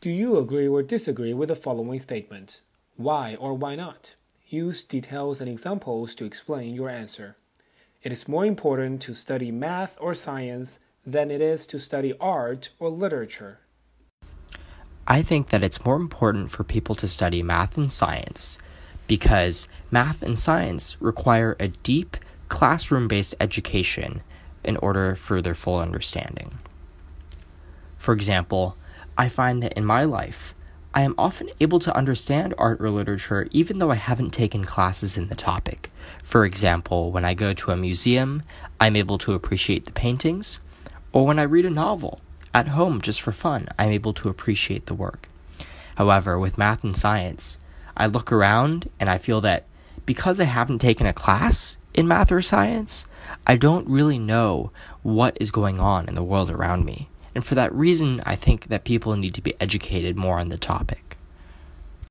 Do you agree or disagree with the following statement? Why or why not? Use details and examples to explain your answer. It is more important to study math or science than it is to study art or literature. I think that it's more important for people to study math and science because math and science require a deep classroom based education in order for their full understanding. For example, I find that in my life, I am often able to understand art or literature even though I haven't taken classes in the topic. For example, when I go to a museum, I'm able to appreciate the paintings, or when I read a novel at home just for fun, I'm able to appreciate the work. However, with math and science, I look around and I feel that because I haven't taken a class in math or science, I don't really know what is going on in the world around me. And for that reason, I think that people need to be educated more on the topic.